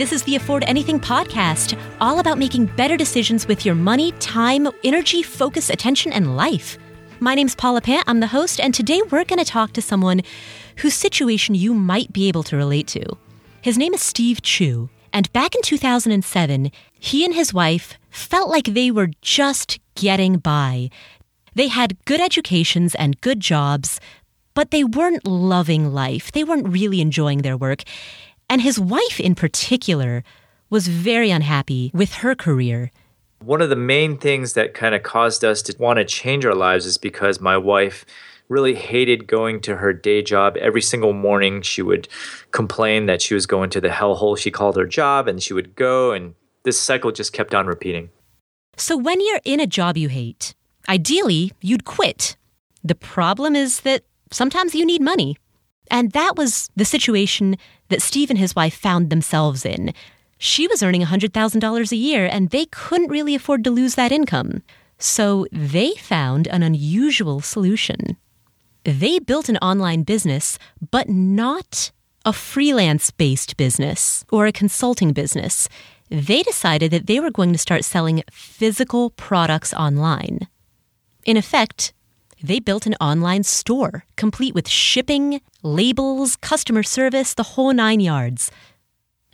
This is the Afford Anything podcast, all about making better decisions with your money, time, energy, focus, attention, and life. My name's Paula Pant. I'm the host, and today we're going to talk to someone whose situation you might be able to relate to. His name is Steve Chou, and back in 2007, he and his wife felt like they were just getting by. They had good educations and good jobs, but they weren't loving life. They weren't really enjoying their work. And his wife, in particular, was very unhappy with her career. One of the main things that kind of caused us to want to change our lives is because my wife really hated going to her day job. Every single morning, she would complain that she was going to the hellhole she called her job, and she would go, and this cycle just kept on repeating. So, when you're in a job you hate, ideally, you'd quit. The problem is that sometimes you need money. And that was the situation that Steve and his wife found themselves in. She was earning $100,000 a year, and they couldn't really afford to lose that income. So they found an unusual solution. They built an online business, but not a freelance based business or a consulting business. They decided that they were going to start selling physical products online. In effect, they built an online store complete with shipping, labels, customer service, the whole nine yards.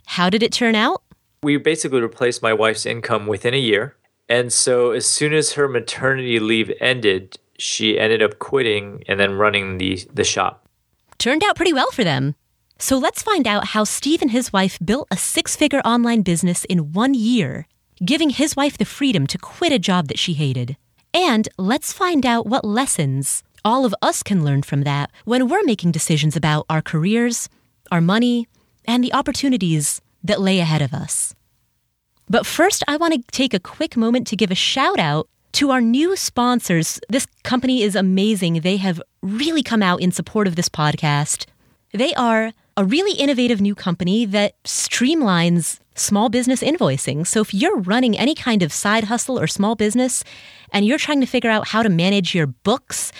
How did it turn out? We basically replaced my wife's income within a year. And so as soon as her maternity leave ended, she ended up quitting and then running the, the shop. Turned out pretty well for them. So let's find out how Steve and his wife built a six figure online business in one year, giving his wife the freedom to quit a job that she hated. And let's find out what lessons all of us can learn from that when we're making decisions about our careers, our money, and the opportunities that lay ahead of us. But first, I want to take a quick moment to give a shout out to our new sponsors. This company is amazing. They have really come out in support of this podcast. They are a really innovative new company that streamlines small business invoicing. So if you're running any kind of side hustle or small business and you're trying to figure out how to manage your books,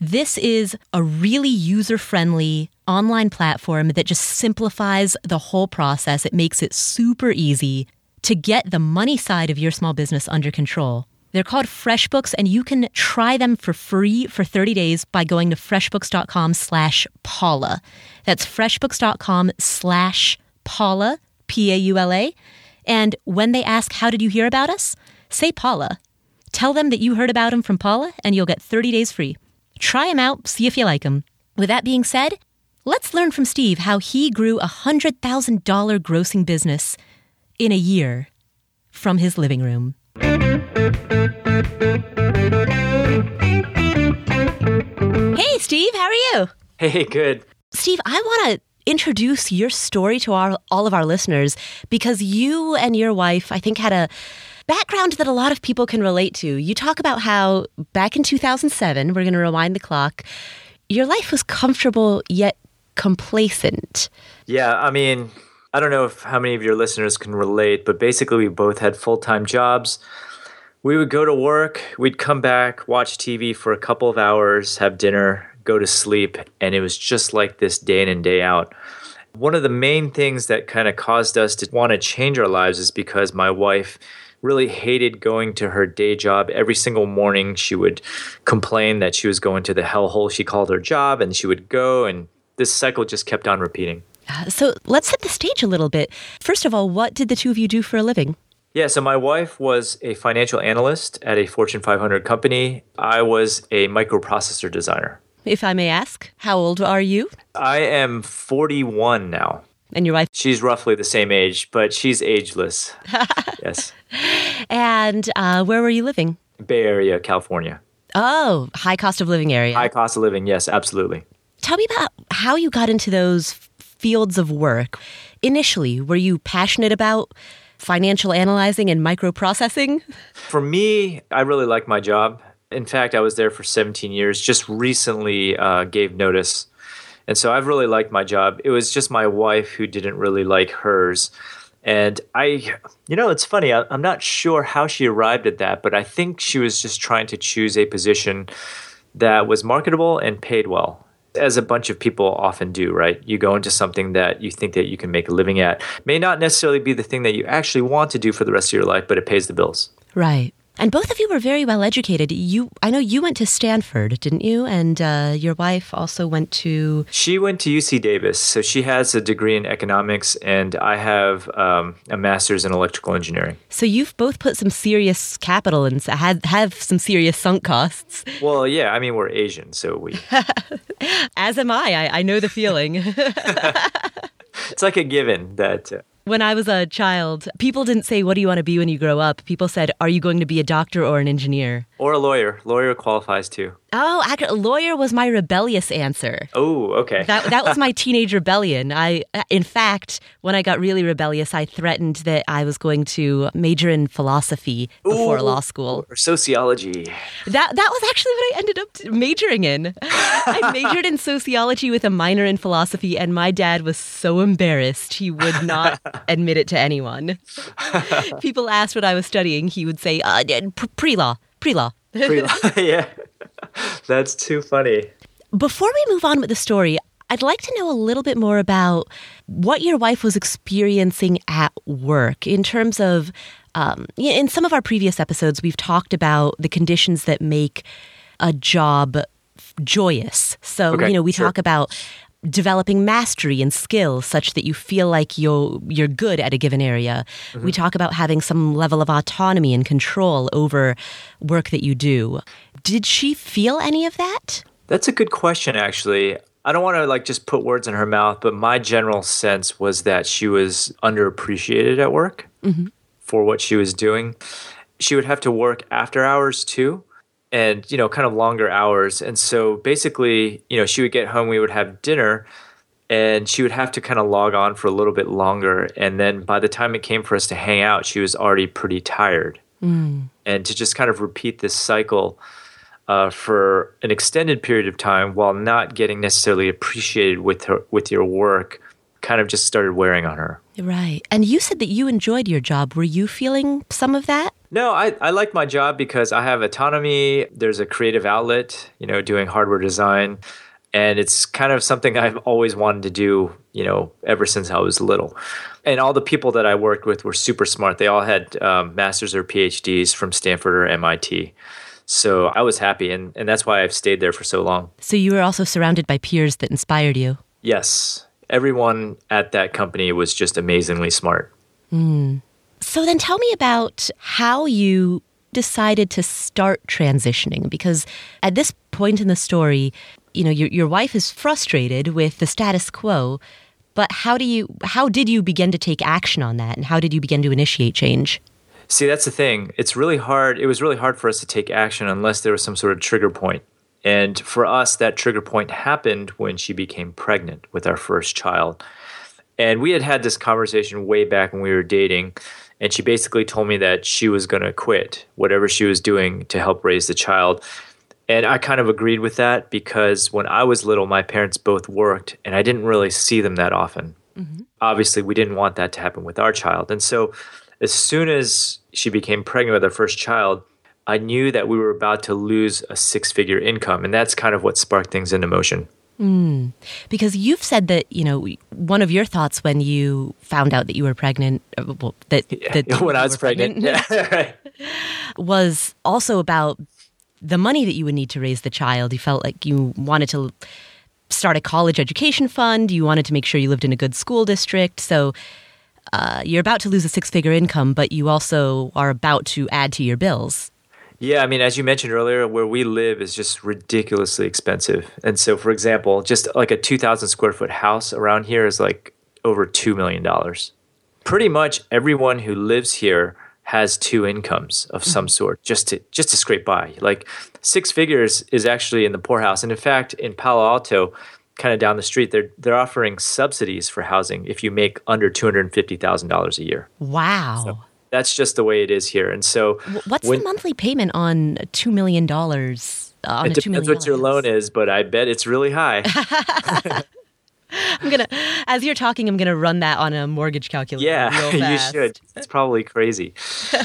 this is a really user friendly online platform that just simplifies the whole process. It makes it super easy to get the money side of your small business under control. They're called FreshBooks, and you can try them for free for 30 days by going to freshbooks.com slash Paula. That's freshbooks.com slash Paula, P A U L A. And when they ask, How did you hear about us? say Paula. Tell them that you heard about them from Paula, and you'll get 30 days free. Try them out, see if you like them. With that being said, let's learn from Steve how he grew a $100,000 grossing business in a year from his living room. Hey, Steve, how are you? Hey, good. Steve, I want to introduce your story to our, all of our listeners because you and your wife, I think, had a background that a lot of people can relate to. You talk about how back in 2007, we're going to rewind the clock, your life was comfortable yet complacent. Yeah, I mean, I don't know if how many of your listeners can relate, but basically we both had full-time jobs. We would go to work, we'd come back, watch TV for a couple of hours, have dinner, go to sleep, and it was just like this day in and day out. One of the main things that kind of caused us to want to change our lives is because my wife really hated going to her day job. Every single morning, she would complain that she was going to the hellhole she called her job, and she would go, and this cycle just kept on repeating. Uh, so let's set the stage a little bit. First of all, what did the two of you do for a living? Yeah, so my wife was a financial analyst at a Fortune 500 company. I was a microprocessor designer. If I may ask, how old are you? I am 41 now. And your wife? She's roughly the same age, but she's ageless. yes. And uh, where were you living? Bay Area, California. Oh, high cost of living area. High cost of living, yes, absolutely. Tell me about how you got into those fields of work. Initially, were you passionate about financial analyzing and microprocessing? For me, I really like my job. In fact, I was there for 17 years. Just recently uh, gave notice. And so I've really liked my job. It was just my wife who didn't really like hers. And I, you know, it's funny. I, I'm not sure how she arrived at that, but I think she was just trying to choose a position that was marketable and paid well. as a bunch of people often do, right? You go into something that you think that you can make a living at. May not necessarily be the thing that you actually want to do for the rest of your life, but it pays the bills. Right. And both of you were very well educated. You, I know you went to Stanford, didn't you? And uh, your wife also went to. She went to UC Davis, so she has a degree in economics, and I have um, a master's in electrical engineering. So you've both put some serious capital and had have some serious sunk costs. Well, yeah, I mean we're Asian, so we. As am I. I, I know the feeling. it's like a given that. Uh, when I was a child, people didn't say, What do you want to be when you grow up? People said, Are you going to be a doctor or an engineer? Or a lawyer. Lawyer qualifies too. Oh, actually, lawyer was my rebellious answer. Oh, okay. that that was my teenage rebellion. I, in fact, when I got really rebellious, I threatened that I was going to major in philosophy before Ooh, law school or sociology. That that was actually what I ended up majoring in. I majored in sociology with a minor in philosophy, and my dad was so embarrassed he would not admit it to anyone. People asked what I was studying, he would say, uh, "Pre law, pre law." yeah. That's too funny. Before we move on with the story, I'd like to know a little bit more about what your wife was experiencing at work in terms of. Um, in some of our previous episodes, we've talked about the conditions that make a job joyous. So, okay, you know, we sure. talk about developing mastery and skill such that you feel like you're you're good at a given area. Mm-hmm. We talk about having some level of autonomy and control over work that you do. Did she feel any of that? That's a good question actually. I don't want to like just put words in her mouth, but my general sense was that she was underappreciated at work mm-hmm. for what she was doing. She would have to work after hours too and you know kind of longer hours. And so basically you know she would get home we would have dinner and she would have to kind of log on for a little bit longer. And then by the time it came for us to hang out she was already pretty tired. Mm. and to just kind of repeat this cycle uh, for an extended period of time while not getting necessarily appreciated with her with your work kind of just started wearing on her right and you said that you enjoyed your job were you feeling some of that no, I, I like my job because I have autonomy. There's a creative outlet, you know, doing hardware design. And it's kind of something I've always wanted to do, you know, ever since I was little. And all the people that I worked with were super smart. They all had um, masters or PhDs from Stanford or MIT. So I was happy. And, and that's why I've stayed there for so long. So you were also surrounded by peers that inspired you? Yes. Everyone at that company was just amazingly smart. Mm. So then tell me about how you decided to start transitioning because at this point in the story, you know, your your wife is frustrated with the status quo, but how do you how did you begin to take action on that and how did you begin to initiate change? See, that's the thing. It's really hard. It was really hard for us to take action unless there was some sort of trigger point. And for us, that trigger point happened when she became pregnant with our first child. And we had had this conversation way back when we were dating and she basically told me that she was going to quit whatever she was doing to help raise the child. And I kind of agreed with that because when I was little, my parents both worked and I didn't really see them that often. Mm-hmm. Obviously, we didn't want that to happen with our child. And so, as soon as she became pregnant with our first child, I knew that we were about to lose a six figure income. And that's kind of what sparked things into motion. Mm. Because you've said that you know one of your thoughts when you found out that you were pregnant, uh, well, that, yeah, that when I was pregnant, pregnant was also about the money that you would need to raise the child. You felt like you wanted to start a college education fund. You wanted to make sure you lived in a good school district. So uh, you're about to lose a six figure income, but you also are about to add to your bills. Yeah, I mean, as you mentioned earlier, where we live is just ridiculously expensive. And so, for example, just like a 2,000 square foot house around here is like over $2 million. Pretty much everyone who lives here has two incomes of some mm-hmm. sort just to just to scrape by. Like six figures is actually in the poorhouse. And in fact, in Palo Alto, kind of down the street, they're they're offering subsidies for housing if you make under two hundred and fifty thousand dollars a year. Wow. So that's just the way it is here. And so, what's when, the monthly payment on two million dollars? Uh, it depends what your loan is, but I bet it's really high. I'm gonna, as you're talking, I'm gonna run that on a mortgage calculator. Yeah, you should. It's probably crazy.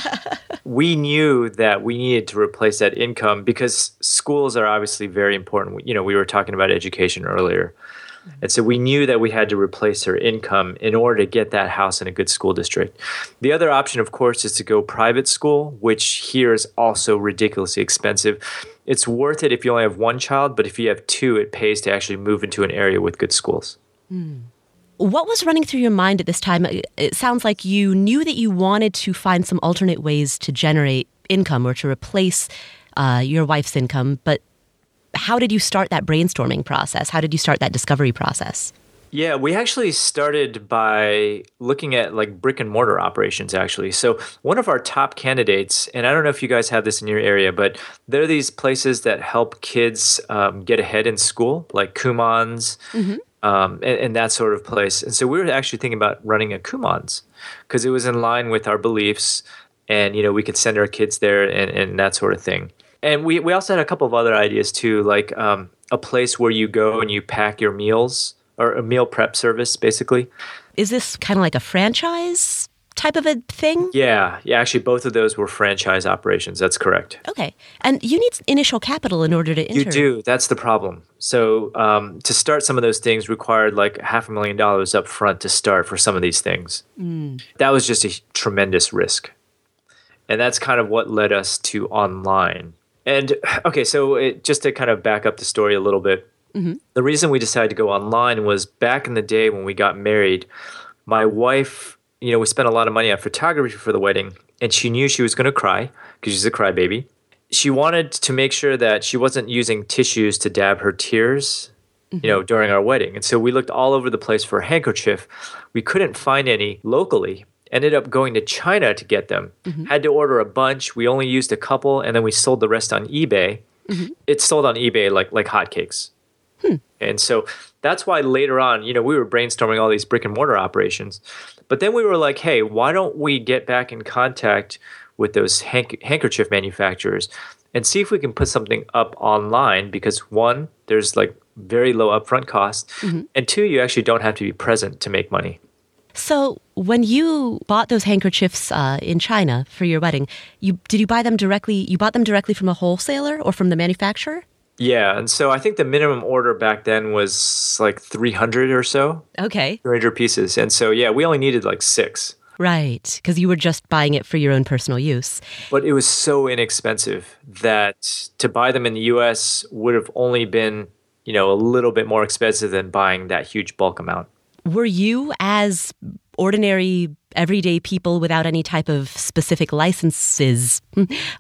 we knew that we needed to replace that income because schools are obviously very important. You know, we were talking about education earlier. And so we knew that we had to replace her income in order to get that house in a good school district. The other option, of course, is to go private school, which here is also ridiculously expensive. It's worth it if you only have one child, but if you have two, it pays to actually move into an area with good schools. What was running through your mind at this time? It sounds like you knew that you wanted to find some alternate ways to generate income or to replace uh, your wife's income, but how did you start that brainstorming process? How did you start that discovery process? Yeah, we actually started by looking at like brick and mortar operations, actually. So, one of our top candidates, and I don't know if you guys have this in your area, but there are these places that help kids um, get ahead in school, like Kumons um, and, and that sort of place. And so, we were actually thinking about running a Kumons because it was in line with our beliefs, and you know, we could send our kids there and, and that sort of thing. And we, we also had a couple of other ideas too, like um, a place where you go and you pack your meals or a meal prep service, basically. Is this kind of like a franchise type of a thing? Yeah, yeah. Actually, both of those were franchise operations. That's correct. Okay. And you need initial capital in order to enter. You do. That's the problem. So um, to start some of those things required like half a million dollars up front to start for some of these things. That was just a tremendous risk, and that's kind of what led us to online. And okay, so it, just to kind of back up the story a little bit, mm-hmm. the reason we decided to go online was back in the day when we got married, my wife, you know, we spent a lot of money on photography for the wedding, and she knew she was going to cry because she's a crybaby. She wanted to make sure that she wasn't using tissues to dab her tears, you mm-hmm. know, during our wedding. And so we looked all over the place for a handkerchief. We couldn't find any locally. Ended up going to China to get them. Mm-hmm. Had to order a bunch. We only used a couple, and then we sold the rest on eBay. Mm-hmm. It sold on eBay like like hotcakes. Hmm. And so that's why later on, you know, we were brainstorming all these brick and mortar operations. But then we were like, hey, why don't we get back in contact with those hank- handkerchief manufacturers and see if we can put something up online? Because one, there's like very low upfront costs. Mm-hmm. And two, you actually don't have to be present to make money. So, when you bought those handkerchiefs uh, in China for your wedding, you did you buy them directly? You bought them directly from a wholesaler or from the manufacturer? Yeah. And so I think the minimum order back then was like 300 or so, Okay, 300 pieces. And so, yeah, we only needed like six. right, because you were just buying it for your own personal use. But it was so inexpensive that to buy them in the US would have only been, you know, a little bit more expensive than buying that huge bulk amount. Were you as ordinary everyday people without any type of specific licenses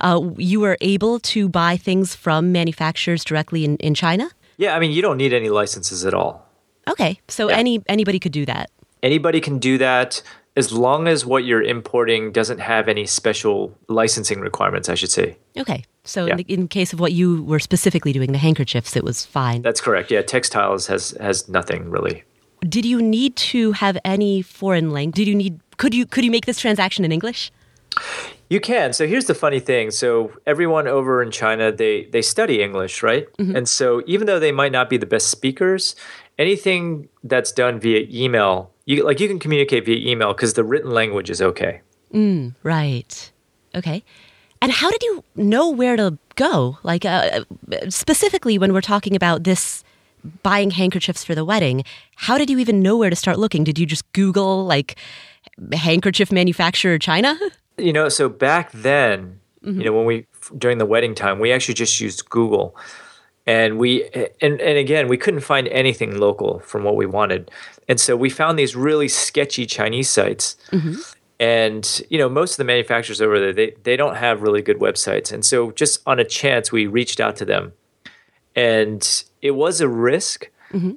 uh, you were able to buy things from manufacturers directly in, in china Yeah, I mean, you don't need any licenses at all. okay so Yeah. any anybody could do that Anybody can do that as long as what you're importing doesn't have any special licensing requirements, I should say. okay so Yeah. in, the, in case of what you were specifically doing the handkerchiefs it was fine That's correct. Yeah, textiles has has nothing really. Did you need to have any foreign language did you need could you could you make this transaction in english You can. So here's the funny thing. So everyone over in China, they they study English, right? And so even though they might not be the best speakers, anything that's done via email, you like you can communicate via email because the written language is okay. Right. Okay. And how did you know where to go? Like, uh, specifically when we're talking about this buying handkerchiefs for the wedding, how did you even know where to start looking? Did you just Google, like, handkerchief manufacturer China? You know, so back then, you know, when we during the wedding time, we actually just used Google. And we and, and again, we couldn't find anything local from what we wanted. And so we found these really sketchy Chinese sites. Mm-hmm. And you know, most of the manufacturers over there, they, they don't have really good websites. And so just on a chance, we reached out to them. And it was a risk,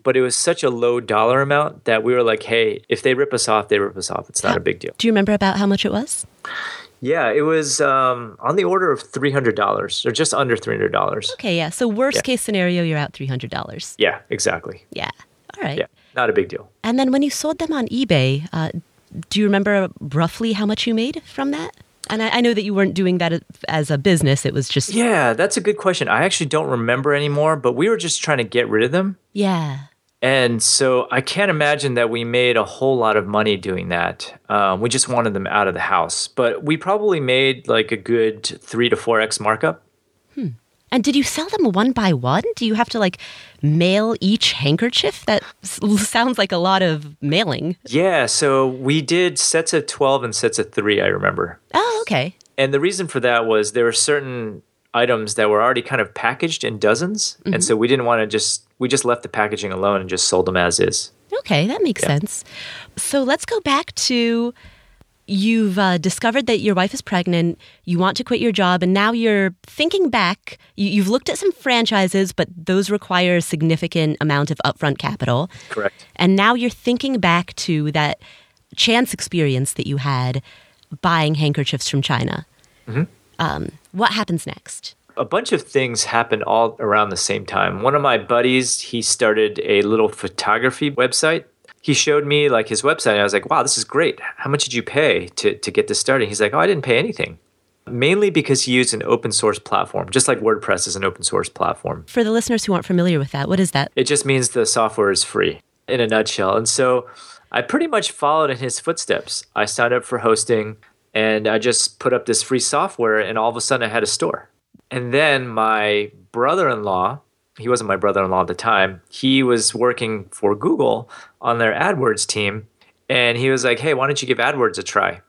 but it was such a low dollar amount that we were like, hey, if they rip us off, they rip us off. It's not a big deal. Do you remember about how much it was? Yeah, it was um, on the order of three hundred dollars, or just under three hundred dollars. Okay, yeah. So, worst Yeah. case scenario, you're out $300. Yeah, exactly. Yeah. All right. Yeah, not a big deal. And then when you sold them on eBay, uh, do you remember roughly how much you made from that? And I, I know that you weren't doing that as a business. It was just, Yeah, that's a good question. I actually don't remember anymore, but we were just trying to get rid of them. yeah. And so I can't imagine that we made a whole lot of money doing that. Um, we just wanted them out of the house. But we probably made like a good three to four X markup. Hmm. And did you sell them one by one? Do you have to like mail each handkerchief? That s- sounds like a lot of mailing. Yeah, so we did sets of 12 and sets of three, I remember. Oh, okay. And the reason for that was there were certain items that were already kind of packaged in dozens. And mm-hmm. so we didn't want to just, we just left the packaging alone and just sold them as is. Okay, that makes sense. So let's go back to you've uh, discovered that your wife is pregnant, you want to quit your job, and now you're thinking back. You, you've looked at some franchises, but those require a significant amount of upfront capital. Correct. And now you're thinking back to that chance experience that you had buying handkerchiefs from China. Um, what happens next? a bunch of things happened all around the same time. One of my buddies, he started a little photography website. He showed me like his website and I was like, "Wow, this is great. How much did you pay to to get this started?" He's like, "Oh, I didn't pay anything." Mainly because he used an open source platform, just like WordPress is an open source platform. For the listeners who aren't familiar with that, what is that? It just means the software is free in a nutshell. And so I pretty much followed in his footsteps. I signed up for hosting and I just put up this free software and all of a sudden I had a store. And then my brother in law, he wasn't my brother in law at the time, he was working for Google on their AdWords team. And he was like, hey, why don't you give AdWords a try?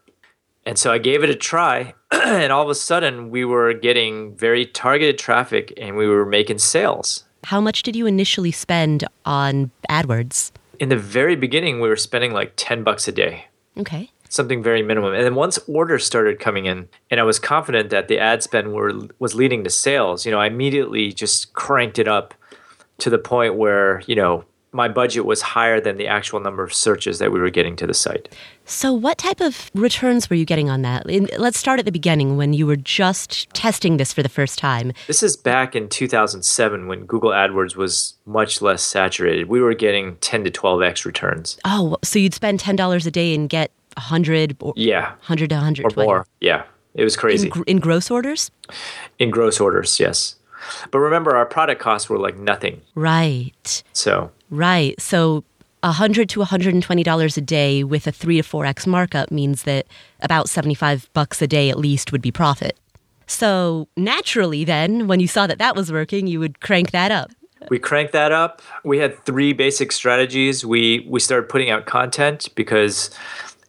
And so I gave it a try. and all of a sudden, we were getting very targeted traffic and we were making sales. How much did you initially spend on AdWords? In the very beginning, we were spending like 10 bucks a day. Okay. Something very minimum. And then once orders started coming in, and I was confident that the ad spend were was leading to sales, you know, I immediately just cranked it up to the point where you know my budget was higher than the actual number of searches that we were getting to the site. So, what type of returns were you getting on that? In, let's start at the beginning when you were just testing this for the first time. This is back in 2007 when Google AdWords was much less saturated. We were getting 10 to 12x returns. Oh, so you'd spend $10 a day and get 100 or Yeah, 100 to hundred or more. Yeah, it was crazy in, in gross orders? in gross orders. Yes, but remember our product costs were like nothing. Right. So Right. So 100 to 120 dollars a day with a 3 to 4x markup means that about 75 bucks a day at least would be profit. So naturally then when you saw that that was working, you would crank that up. we cranked that up. We had three basic strategies. We we started putting out content because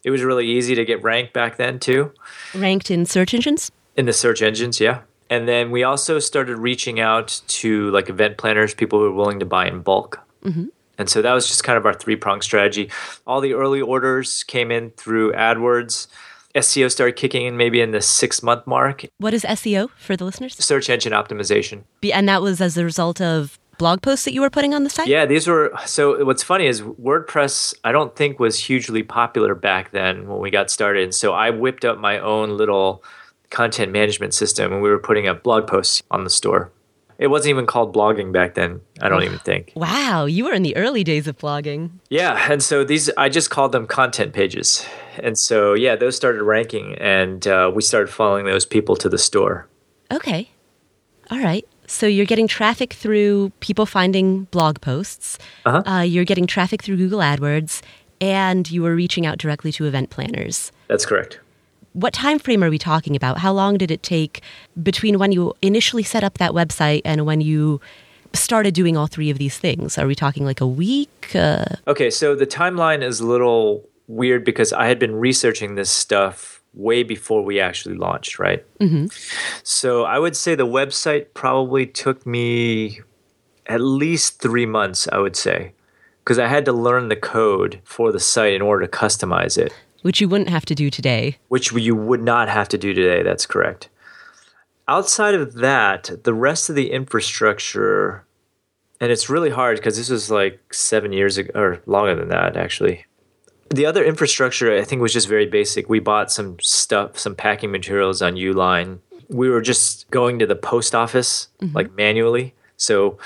it was really easy to get ranked back then too Ranked in search engines? in the search engines. Yeah. And then we also started reaching out to like event planners, people who were willing to buy in bulk. Mm-hmm. And so that was just kind of our three prong strategy. All the early orders came in through AdWords. SEO started kicking in maybe in the six month mark. What is SEO for the listeners? Search engine optimization. Be- And that was as a result of blog posts that you were putting on the site? Yeah, these were so what's funny is WordPress I don't think was hugely popular back then when we got started. So I whipped up my own little content management system and we were putting up blog posts on the store. It wasn't even called blogging back then. I don't even think. Wow, you were in the early days of blogging. Yeah, and so these I just called them content pages. And so yeah, those started ranking and uh, we started following those people to the store. Okay. All right. So you're getting traffic through people finding blog posts. Uh-huh. Uh, you're getting traffic through Google AdWords, and you were reaching out directly to event planners. That's correct. What time frame are we talking about? How long did it take between when you initially set up that website and when you started doing all three of these things? Are we talking like a week? Uh, Okay, so the timeline is a little weird because I had been researching this stuff way before we actually launched, right? Mm-hmm. So I would say the website probably took me at least three months, I would say, because I had to learn the code for the site in order to customize it, which you wouldn't have to do today. which you would not have to do today. That's correct. Outside of that, the rest of the infrastructure, and it's really hard because this was like seven years ago, or longer than that, actually. The other infrastructure, I think, was just very basic. We bought some stuff, some packing materials on Uline. We were just going to the post office, mm-hmm. like manually. So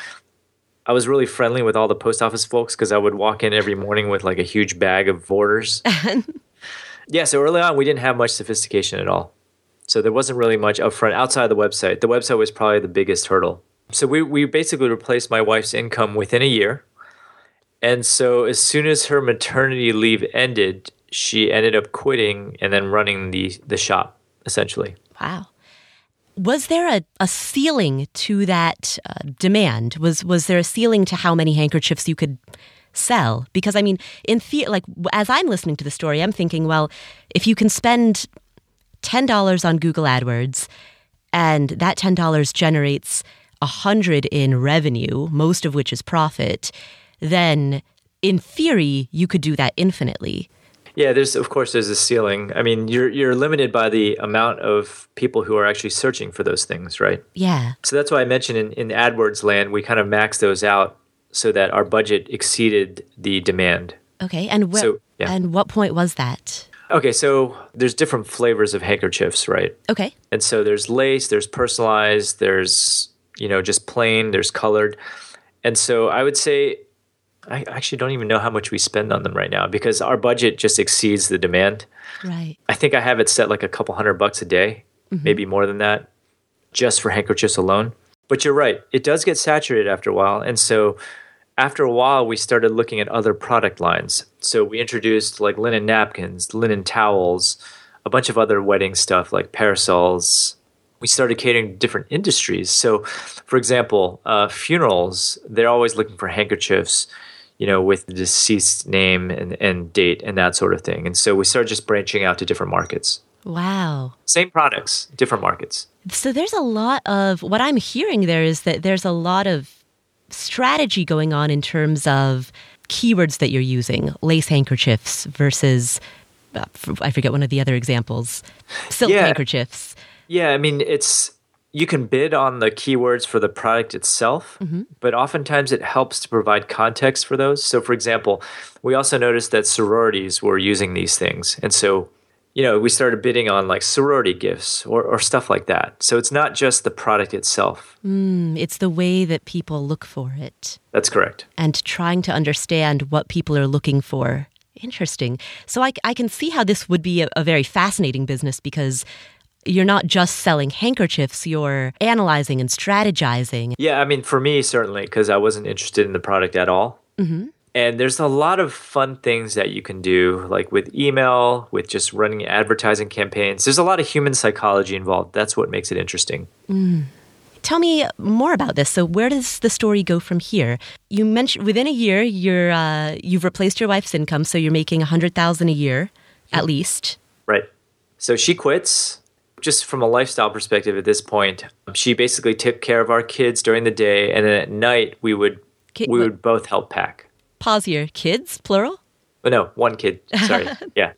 I was really friendly with all the post office folks because I would walk in every morning with like a huge bag of orders. yeah, so early on, we didn't have much sophistication at all. So there wasn't really much upfront outside the website. The website was probably the biggest hurdle. So we, we basically replaced my wife's income within a year. And so as soon as her maternity leave ended, she ended up quitting and then running the the shop essentially. Wow. Was there a, a ceiling to that uh, demand? Was was there a ceiling to how many handkerchiefs you could sell? Because I mean, in the, like as I'm listening to the story, I'm thinking, well, if you can spend ten dollars on Google AdWords, and that ten dollars generates a hundred in revenue, most of which is profit, then in theory you could do that infinitely. Yeah, there's of course there's a ceiling. I mean, you're you're limited by the amount of people who are actually searching for those things, right? Yeah. So that's why I mentioned in, in AdWords land, we kind of maxed those out so that our budget exceeded the demand. Okay, and wh- So, yeah. and what point was that? Okay, so there's different flavors of handkerchiefs, right? Okay. And so there's lace, there's personalized, there's you know just plain, there's colored. And so I would say I actually don't even know how much we spend on them right now because our budget just exceeds the demand. Right. I think I have it set like a couple hundred bucks a day, mm-hmm. maybe more than that, just for handkerchiefs alone. But you're right, it does get saturated after a while. And so after a while, we started looking at other product lines. So we introduced like linen napkins, linen towels, a bunch of other wedding stuff like parasols. We started catering to different industries. So, for example, uh, funerals, they're always looking for handkerchiefs, you know, with the deceased name and, and date and that sort of thing. And so we started just branching out to different markets. Wow. Same products, different markets. So there's a lot of what I'm hearing there is that there's a lot of strategy going on in terms of keywords that you're using, lace handkerchiefs versus uh, I forget one of the other examples, silk Yeah. handkerchiefs. Yeah, I mean, it's you can bid on the keywords for the product itself, but oftentimes it helps to provide context for those. So, for example, we also noticed that sororities were using these things. And so, you know, we started bidding on like sorority gifts or, or stuff like that. So, it's not just the product itself. Mm, It's the way that people look for it That's correct. and trying to understand what people are looking for. Interesting. So I, I can see how this would be a, a very fascinating business because you're not just selling handkerchiefs, you're analyzing and strategizing. Yeah, I mean, for me, certainly, because I wasn't interested in the product at all. Mm-hmm. And there's a lot of fun things that you can do, like with email, with just running advertising campaigns. There's a lot of human psychology involved. That's what makes it interesting. Tell me more about this. So, where does the story go from here? You mentioned within a year, you're uh, you've replaced your wife's income, so you're making a hundred thousand a year, at least. Right. So she quits. Just from a lifestyle perspective at this point, she basically took care of our kids during the day, and then at night we would we would both help pack. Pause here. Kids, plural. But no, one kid. Sorry. yeah.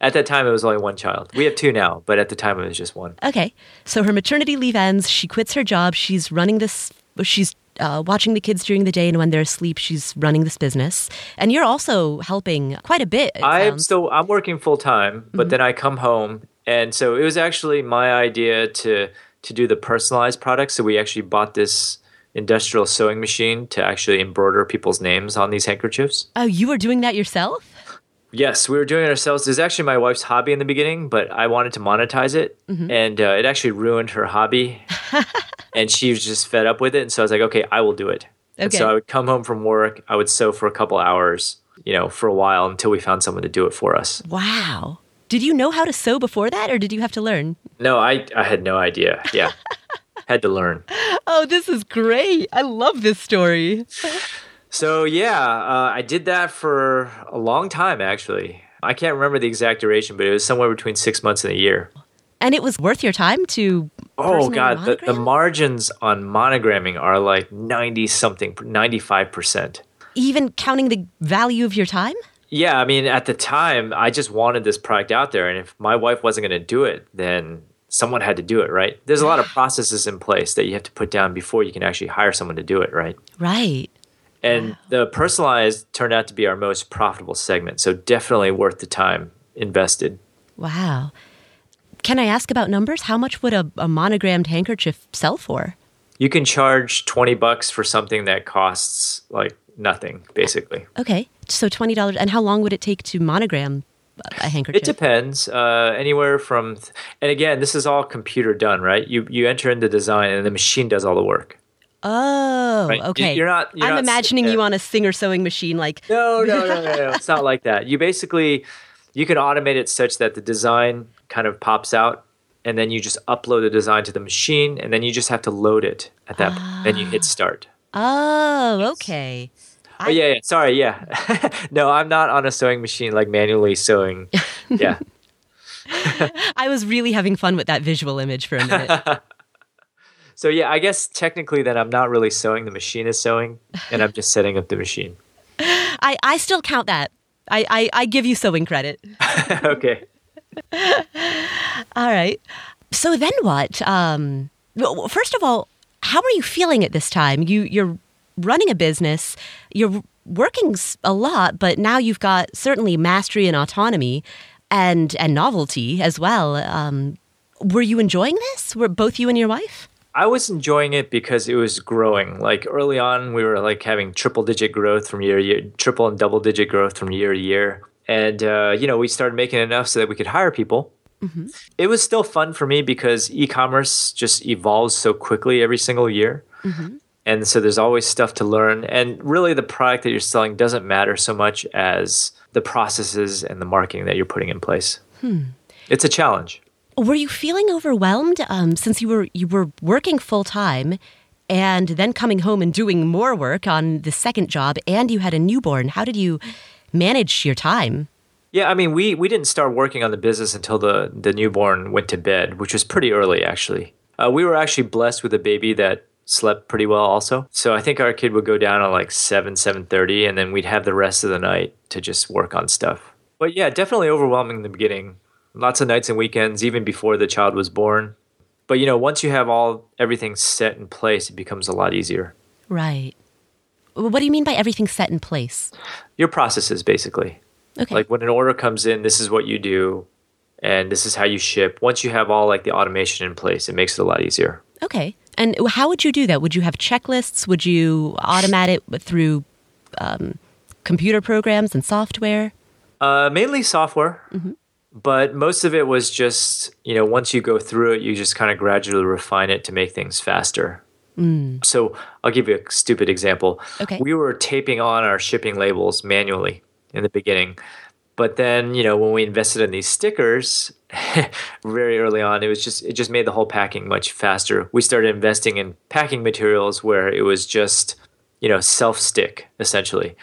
At that time, it was only one child. We have two now, but at the time, it was just one. Okay. So her maternity leave ends. She quits her job. She's running this. She's uh, watching the kids during the day, and when they're asleep, she's running this business. And you're also helping quite a bit. I'm sounds. still I'm working full time, but then I come home, and so it was actually my idea to to do the personalized products. So we actually bought this industrial sewing machine to actually embroider people's names on these handkerchiefs. Oh, you were doing that yourself? Yes, we were doing it ourselves. It was actually my wife's hobby in the beginning, but I wanted to monetize it, and uh, it actually ruined her hobby, and she was just fed up with it. And so I was like, okay, I will do it. And so I would come home from work, I would sew for a couple hours, you know, for a while until we found someone to do it for us. Wow. Did you know how to sew before that, or did you have to learn? No, I I had no idea. Yeah, had to learn. Oh, this is great. I love this story. So yeah, uh, I did that for a long time actually. I can't remember the exact duration, but it was somewhere between six months and a year. And it was worth your time to. Oh god, the, the margins on monogramming are like ninety something, ninety five percent. even counting the value of your time? Yeah, I mean, at the time, I just wanted this product out there, and if my wife wasn't going to do it, then someone had to do it, right? There's a lot of processes in place that you have to put down before you can actually hire someone to do it, right? Right. And the personalized turned out to be our most profitable segment, so definitely worth the time invested. Wow. Can I ask about numbers? How much would a, a monogrammed handkerchief sell for? You can charge 20 bucks for something that costs like nothing, basically. Okay. So $20. And how long would it take to monogram a handkerchief? It depends. Uh, anywhere from, and again, this is all computer done, right? You you enter in the design, and the machine does all the work. Oh, Right? Okay. you're not- you're I'm not imagining you on a singer sewing machine, like No, no, no, no, no. It's not like that. You basically you can automate it such that the design kind of pops out and then you just upload the design to the machine and then you just have to load it at that point. Then you hit start. oh, okay. Oh yeah, yeah. Sorry, yeah. no, I'm not on a sewing machine like manually sewing. Yeah. I was really having fun with that visual image for a minute. So yeah, I guess technically then I'm not really sewing, the machine is sewing and I'm just setting up the machine. I, I still count that. I, I, I give you sewing credit. okay. All right. So then what? Um, first of all, how are you feeling at this time? You you're running a business. You're working a lot, but now you've got certainly mastery and autonomy, and and novelty as well. Um, were you enjoying this? Were both you and your wife? I was enjoying it because it was growing. Like early on, we were like having triple digit growth from year to year, triple and double digit growth from year to year. And, uh, you know, we started making enough so that we could hire people. It was still fun for me because e commerce just evolves so quickly every single year. And so there's always stuff to learn. And really, the product that you're selling doesn't matter so much as the processes and the marketing that you're putting in place. It's a challenge. Were you feeling overwhelmed um, since you were you were working full time, and then coming home and doing more work on the second job, and you had a newborn? How did you manage your time? Yeah, I mean, we we didn't start working on the business until the the newborn went to bed, which was pretty early actually. Uh, we were actually blessed with a baby that slept pretty well also. So I think our kid would go down at like seven seven thirty, and then we'd have the rest of the night to just work on stuff. But yeah, definitely overwhelming in the beginning. Lots of nights and weekends, even before the child was born. But you know, once you have all everything set in place, it becomes a lot easier. Right. What do you mean by everything set in place? Your processes, basically. Okay. Like when an order comes in, this is what you do, and this is how you ship. Once you have all like the automation in place, it makes it a lot easier. Okay. And how would you do that? Would you have checklists? Would you automate it through um, computer programs and software? Uh, mainly software, but most of it was just you know once you go through it, you just kind of gradually refine it to make things faster. So I'll give you a stupid example. Okay. We were taping on our shipping labels manually in the beginning. But then, you know, when we invested in these stickers very early on, it was just it just made the whole packing much faster. We started investing in packing materials where it was just, you know, self-stick essentially.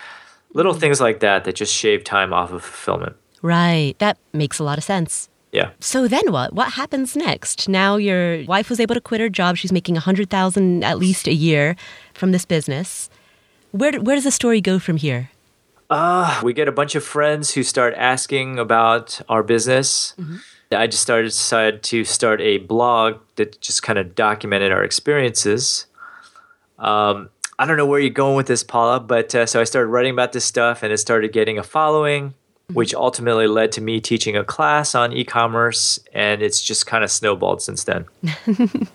Little things like that that just shave time off of fulfillment. Right. That makes a lot of sense. Yeah. So then what? What happens next? Now your wife was able to quit her job. She's making a hundred thousand at least a year from this business. Where where does the story go from here? We get a bunch of friends who start asking about our business. I just started decided to start a blog that just kind of documented our experiences. Um, I don't know where you're going with this, Paula, but uh, so I started writing about this stuff, and it started getting a following, which ultimately led to me teaching a class on e-commerce, and it's just kind of snowballed since then.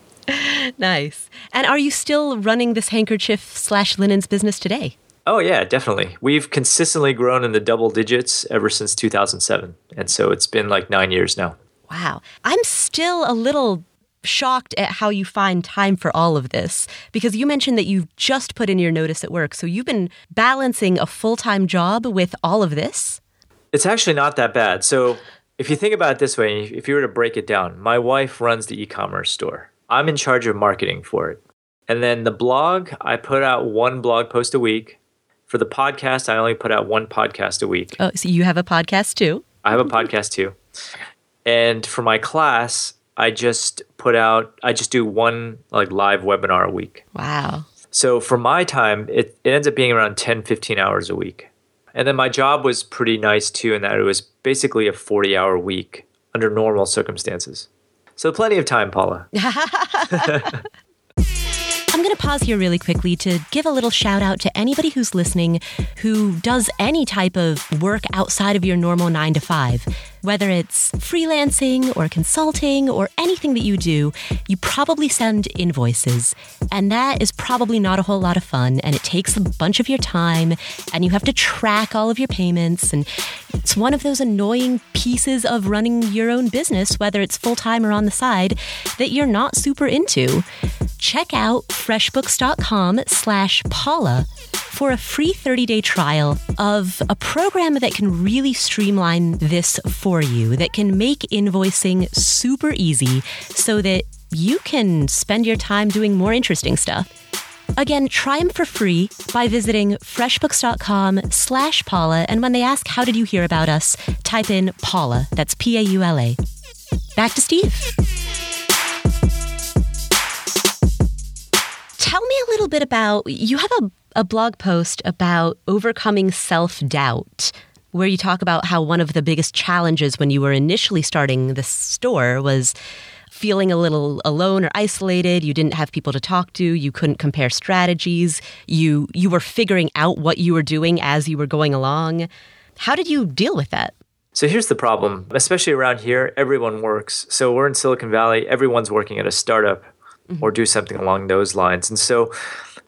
Nice. And are you still running this handkerchief slash linens business today? Oh yeah, definitely. We've consistently grown in the double digits ever since 2007, and so it's been like nine years now. Wow. I'm still a little shocked at how you find time for all of this because you mentioned that you've just put in your notice at work. So you've been balancing a full time job with all of this? It's actually not that bad. So, if you think about it this way, if you were to break it down, my wife runs the e commerce store. I'm in charge of marketing for it. And then the blog, I put out one blog post a week. For the podcast, I only put out one podcast a week. Oh, so you have a podcast too? I have a podcast too. And for my class, I just put out, I just do one like live webinar a week. Wow. So for my time, it, it ends up being around 10, 15 hours a week. And then my job was pretty nice too, in that it was basically a 40 hour week under normal circumstances. So plenty of time, Paula. Going to pause here really quickly to give a little shout out to anybody who's listening who does any type of work outside of your normal nine to five. Whether it's freelancing or consulting or anything that you do, you probably send invoices. And that is probably not a whole lot of fun. And it takes a bunch of your time. And you have to track all of your payments. And it's one of those annoying pieces of running your own business, whether it's full time or on the side, that you're not super into. Check out freshbooks.com slash Paula for a free 30-day trial of a program that can really streamline this for you, that can make invoicing super easy so that you can spend your time doing more interesting stuff. Again, try them for free by visiting freshbooks.com slash Paula. And when they ask, how did you hear about us? Type in Paula. That's P-A-U-L-A. Back to Steve. Tell me a little bit about, you have a, a blog post about overcoming self-doubt where you talk about how one of the biggest challenges when you were initially starting the store was feeling a little alone or isolated you didn't have people to talk to you couldn't compare strategies you you were figuring out what you were doing as you were going along. How did you deal with that? So here's the problem. Especially around here everyone works. So we're in silicon valley everyone's working at a startup mm-hmm. or do something along those lines and so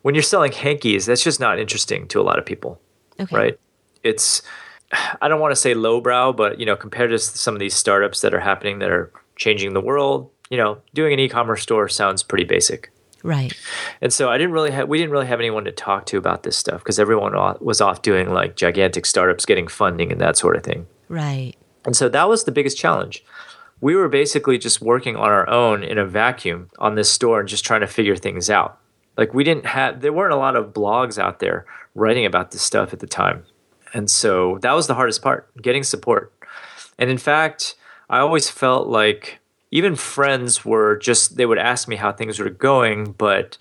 when you're selling hankies that's just not interesting to a lot of people okay. right it's I don't want to say lowbrow, but you know, compared to some of these startups that are happening that are changing the world, you know, doing an e-commerce store sounds pretty basic. Right. And so I didn't really have we didn't really have anyone to talk to about this stuff because everyone was off doing like gigantic startups getting funding and that sort of thing. Right. And so that was the biggest challenge. We were basically just working on our own in a vacuum on this store and just trying to figure things out. Like we didn't have there weren't a lot of blogs out there writing about this stuff at the time. And so that was the hardest part, getting support. And in fact, I always felt like even friends were just they would ask me how things were going, but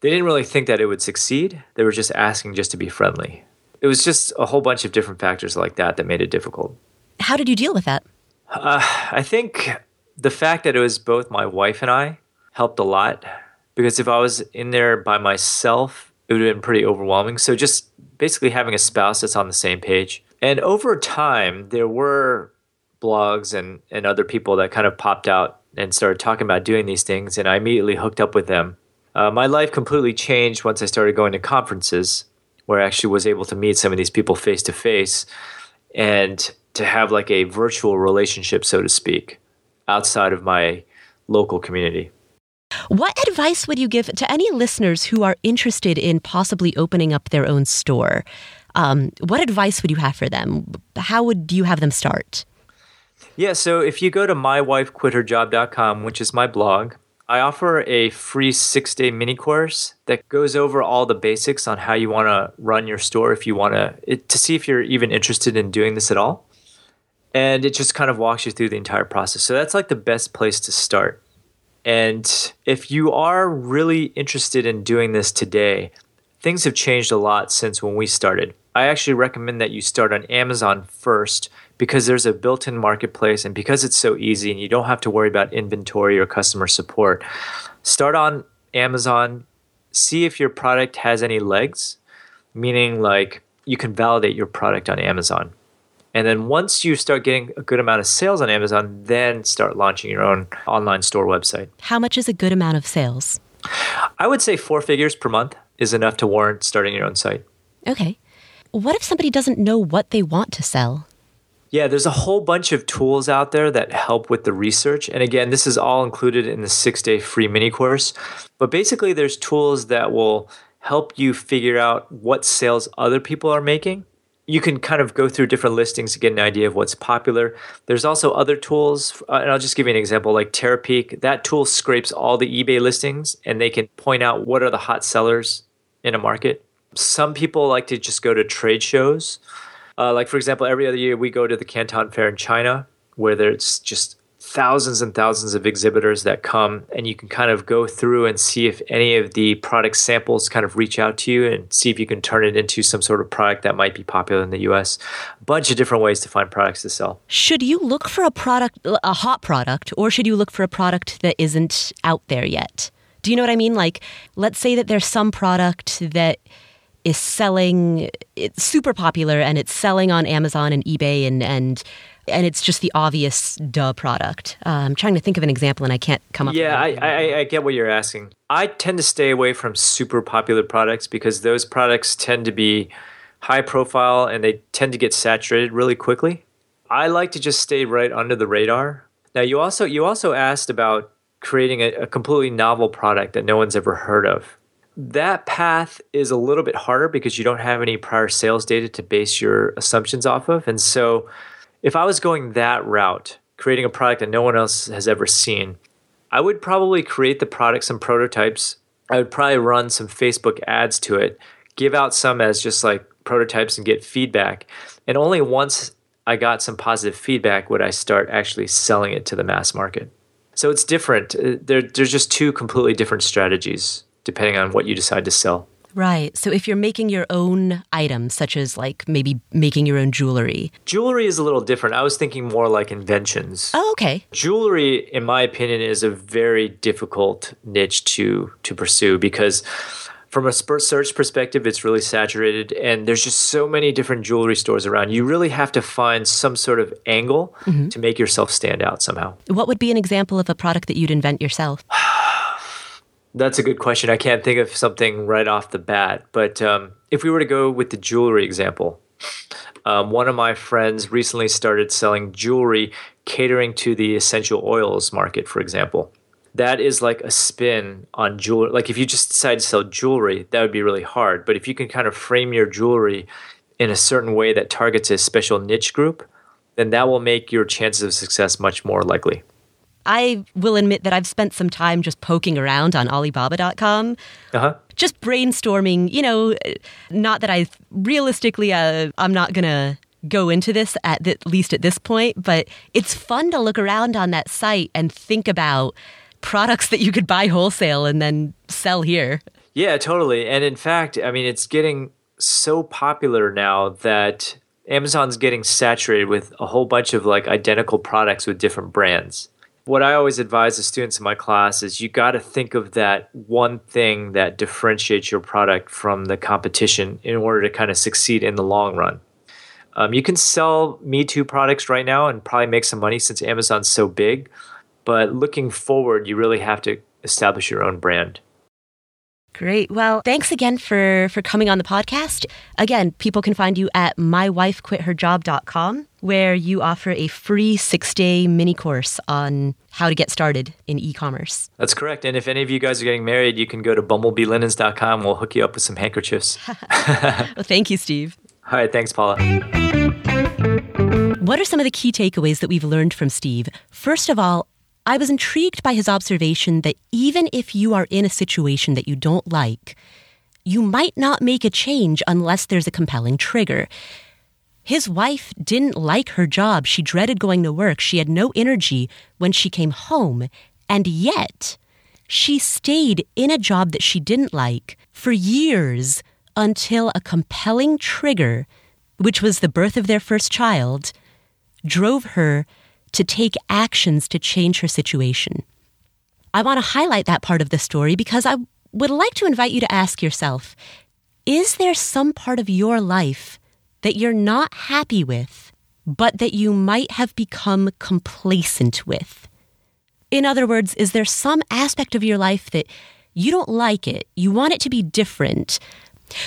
they didn't really think that it would succeed. They were just asking just to be friendly. It was just a whole bunch of different factors like that that made it difficult. How did you deal with that? Uh, I think the fact that it was both my wife and I helped a lot because if I was in there by myself, it would have been pretty overwhelming. So just basically having a spouse that's on the same page. And over time, there were blogs and, and other people that kind of popped out and started talking about doing these things, and I immediately hooked up with them. Uh, my life completely changed once I started going to conferences where I actually was able to meet some of these people face to face and to have like a virtual relationship, so to speak, outside of my local community. What advice would you give to any listeners who are interested in possibly opening up their own store? Um, what advice would you have for them? How would you have them start? Yeah, so if you go to mywifequitherjob.com, which is my blog, I offer a free six day mini course that goes over all the basics on how you want to run your store if you want to, to see if you're even interested in doing this at all. And it just kind of walks you through the entire process. So that's like the best place to start. And if you are really interested in doing this today, things have changed a lot since when we started. I actually recommend that you start on Amazon first because there's a built in marketplace and because it's so easy and you don't have to worry about inventory or customer support. Start on Amazon, see if your product has any legs, meaning like you can validate your product on Amazon. And then once you start getting a good amount of sales on Amazon, then start launching your own online store website. How much is a good amount of sales? I would say four figures per month is enough to warrant starting your own site. Okay. What if somebody doesn't know what they want to sell? Yeah, there's a whole bunch of tools out there that help with the research. And again, this is all included in the six day free mini course. But basically, there's tools that will help you figure out what sales other people are making. You can kind of go through different listings to get an idea of what's popular. There's also other tools, uh, and I'll just give you an example like Terapeak. That tool scrapes all the eBay listings and they can point out what are the hot sellers in a market. Some people like to just go to trade shows uh, like for example, every other year we go to the Canton Fair in China, where there's just thousands and thousands of exhibitors that come, and you can kind of go through and see if any of the product samples kind of reach out to you and see if you can turn it into some sort of product that might be popular in the U.S. A bunch of different ways to find products to sell. Should you look for a product, a hot product, or should you look for a product that isn't out there yet? Do you know what I mean? Like, let's say that there's some product that is selling it's super popular and it's selling on Amazon and eBay and and and it's just the obvious duh product. Uh, I'm trying to think of an example and I can't come up. With one. Yeah, I, I, I get what you're asking. I tend to stay away from super popular products because those products tend to be high profile and they tend to get saturated really quickly. I like to just stay right under the radar. Now you also you also asked about creating a, a completely novel product that no one's ever heard of. That path is a little bit harder because you don't have any prior sales data to base your assumptions off of. And so, if I was going that route, creating a product that no one else has ever seen, I would probably create the product, some prototypes. I would probably run some Facebook ads to it, give out some as just like prototypes and get feedback. And only once I got some positive feedback would I start actually selling it to the mass market. So it's different. Uh, there, there's just two completely different strategies depending on what you decide to sell. Right. So if you're making your own items, such as like maybe making your own jewelry. Jewelry is a little different. I was thinking more like inventions. Oh, okay. Jewelry, in my opinion, is a very difficult niche to to pursue because from a search perspective, it's really saturated, and there's just so many different jewelry stores around. You really have to find some sort of angle mm-hmm. to make yourself stand out somehow. What would be an example of a product that you'd invent yourself? That's a good question. I can't think of something right off the bat, but um, if we were to go with the jewelry example, um, one of my friends recently started selling jewelry catering to the essential oils market, for example that is like a spin on jewelry. Like if you just decide to sell jewelry, that would be really hard. But if you can kind of frame your jewelry in a certain way that targets a special niche group, then that will make your chances of success much more likely. I will admit that I've spent some time just poking around on Alibaba.com, uh-huh. just brainstorming. You know, not that I realistically, uh, I'm not gonna go into this at, the, at least at this point, but it's fun to look around on that site and think about products that you could buy wholesale and then sell here. Yeah, totally. And in fact, I mean, it's getting so popular now that Amazon's getting saturated with a whole bunch of like identical products with different brands. What I always advise the students in my class is you got to think of that one thing that differentiates your product from the competition in order to kind of succeed in the long run. Um, you can sell Me Too products right now and probably make some money since Amazon's so big. But looking forward, you really have to establish your own brand. Great. Well, thanks again for for coming on the podcast. Again, people can find you at mywifequitherjob.com where you offer a free 6-day mini course on how to get started in e-commerce. That's correct. And if any of you guys are getting married, you can go to bumblebeelinens.com. We'll hook you up with some handkerchiefs. well, thank you, Steve. All right, thanks, Paula. What are some of the key takeaways that we've learned from Steve? First of all, I was intrigued by his observation that even if you are in a situation that you don't like, you might not make a change unless there's a compelling trigger. His wife didn't like her job. She dreaded going to work. She had no energy when she came home. And yet, she stayed in a job that she didn't like for years until a compelling trigger, which was the birth of their first child, drove her to take actions to change her situation. I want to highlight that part of the story because I would like to invite you to ask yourself Is there some part of your life that you're not happy with, but that you might have become complacent with? In other words, is there some aspect of your life that you don't like it, you want it to be different,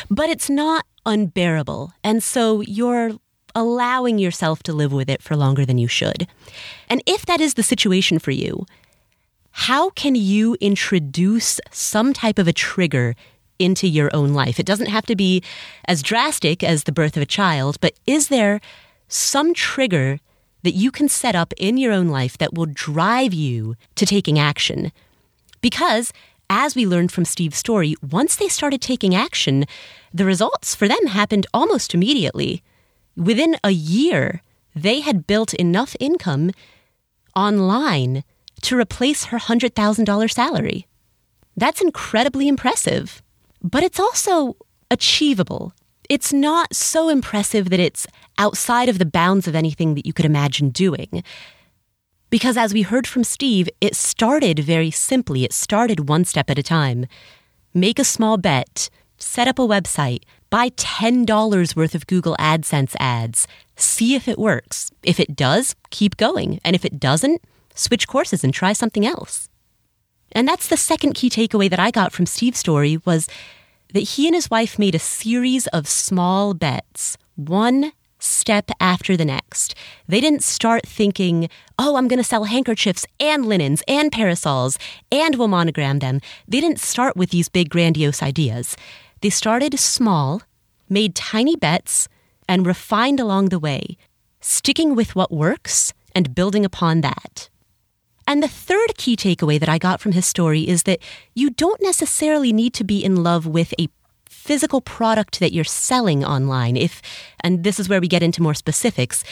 but it's not unbearable, and so you're allowing yourself to live with it for longer than you should. And if that is the situation for you, how can you introduce some type of a trigger into your own life? It doesn't have to be as drastic as the birth of a child, but is there some trigger that you can set up in your own life that will drive you to taking action? Because as we learned from Steve's story, once they started taking action, the results for them happened almost immediately. Within a year, they had built enough income online to replace her $100,000 salary. That's incredibly impressive, but it's also achievable. It's not so impressive that it's outside of the bounds of anything that you could imagine doing. Because as we heard from Steve, it started very simply. It started one step at a time. Make a small bet, set up a website, Buy $10 worth of Google AdSense ads. See if it works. If it does, keep going. And if it doesn't, switch courses and try something else. And that's the second key takeaway that I got from Steve's story was that he and his wife made a series of small bets, one step after the next. They didn't start thinking, oh, I'm going to sell handkerchiefs and linens and parasols and we'll monogram them. They didn't start with these big, grandiose ideas. They started small, made tiny bets, and refined along the way, sticking with what works and building upon that. And the third key takeaway that I got from his story is that you don't necessarily need to be in love with a physical product that you're selling online. If, and this is where we get into more specifics,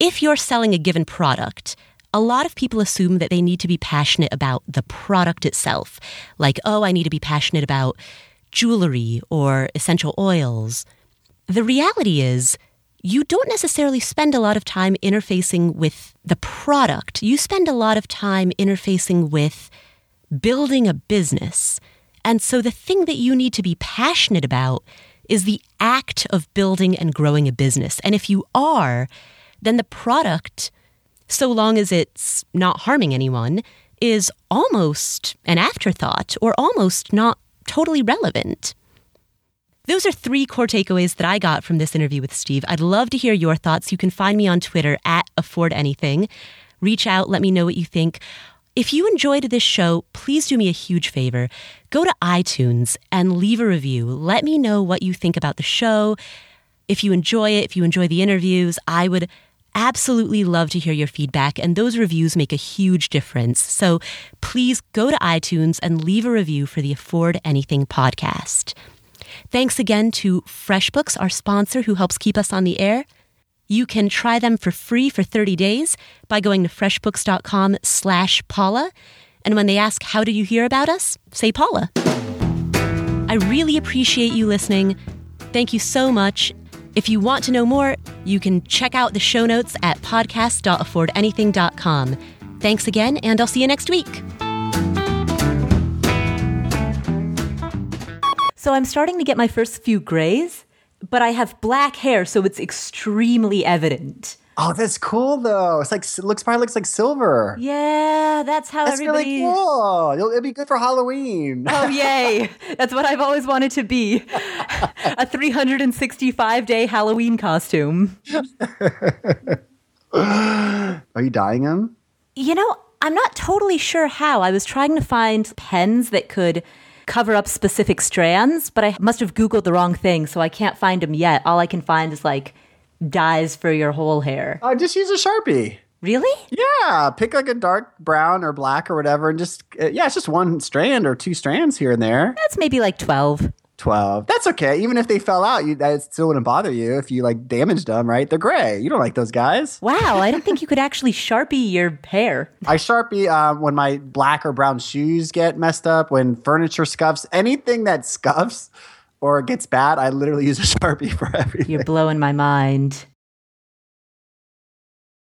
if you're selling a given product, a lot of people assume that they need to be passionate about the product itself. Like, oh, I need to be passionate about jewelry or essential oils. The reality is, you don't necessarily spend a lot of time interfacing with the product. You spend a lot of time interfacing with building a business. And so the thing that you need to be passionate about is the act of building and growing a business. And if you are, then the product, so long as it's not harming anyone, is almost an afterthought or almost not totally relevant. Those are three core takeaways that I got from this interview with Steve. I'd love to hear your thoughts. You can find me on Twitter at affordanything. Reach out, let me know what you think. If you enjoyed this show, please do me a huge favor. Go to iTunes and leave a review. Let me know what you think about the show. If you enjoy it, if you enjoy the interviews, I would absolutely love to hear your feedback, and those reviews make a huge difference. So please go to iTunes and leave a review for the Afford Anything podcast. Thanks again to FreshBooks, our sponsor who helps keep us on the air. You can try them for free for 30 days by going to freshbooks.com slash Paula. And when they ask, how do you hear about us? Say Paula. I really appreciate you listening. Thank you so much. If you want to know more, you can check out the show notes at podcast.affordanything.com. Thanks again, and I'll see you next week. So I'm starting to get my first few grays, but I have black hair, so it's extremely evident. Oh, that's cool though. It's like it looks probably looks like silver. Yeah, that's how That's everybody. really cool. It'll, it'll be good for Halloween. Oh, yay. That's what I've always wanted to be a 365 day Halloween costume. Are you dyeing them? You know, I'm not totally sure how. I was trying to find pens that could cover up specific strands, but I must have Googled the wrong thing, so I can't find them yet. All I can find is like dyes for your whole hair. Uh, just use a sharpie. Really? Yeah, pick like a dark brown or black or whatever, and just uh, yeah, it's just one strand or two strands here and there. That's maybe like 12. Twelve. That's okay. Even if they fell out, you that still wouldn't bother you if you like damaged them. Right? They're gray. You don't like those guys. Wow, I don't think you could actually sharpie your hair. I sharpie um, when my black or brown shoes get messed up, when furniture scuffs, anything that scuffs or gets bad. I literally use a sharpie for everything. You're blowing my mind.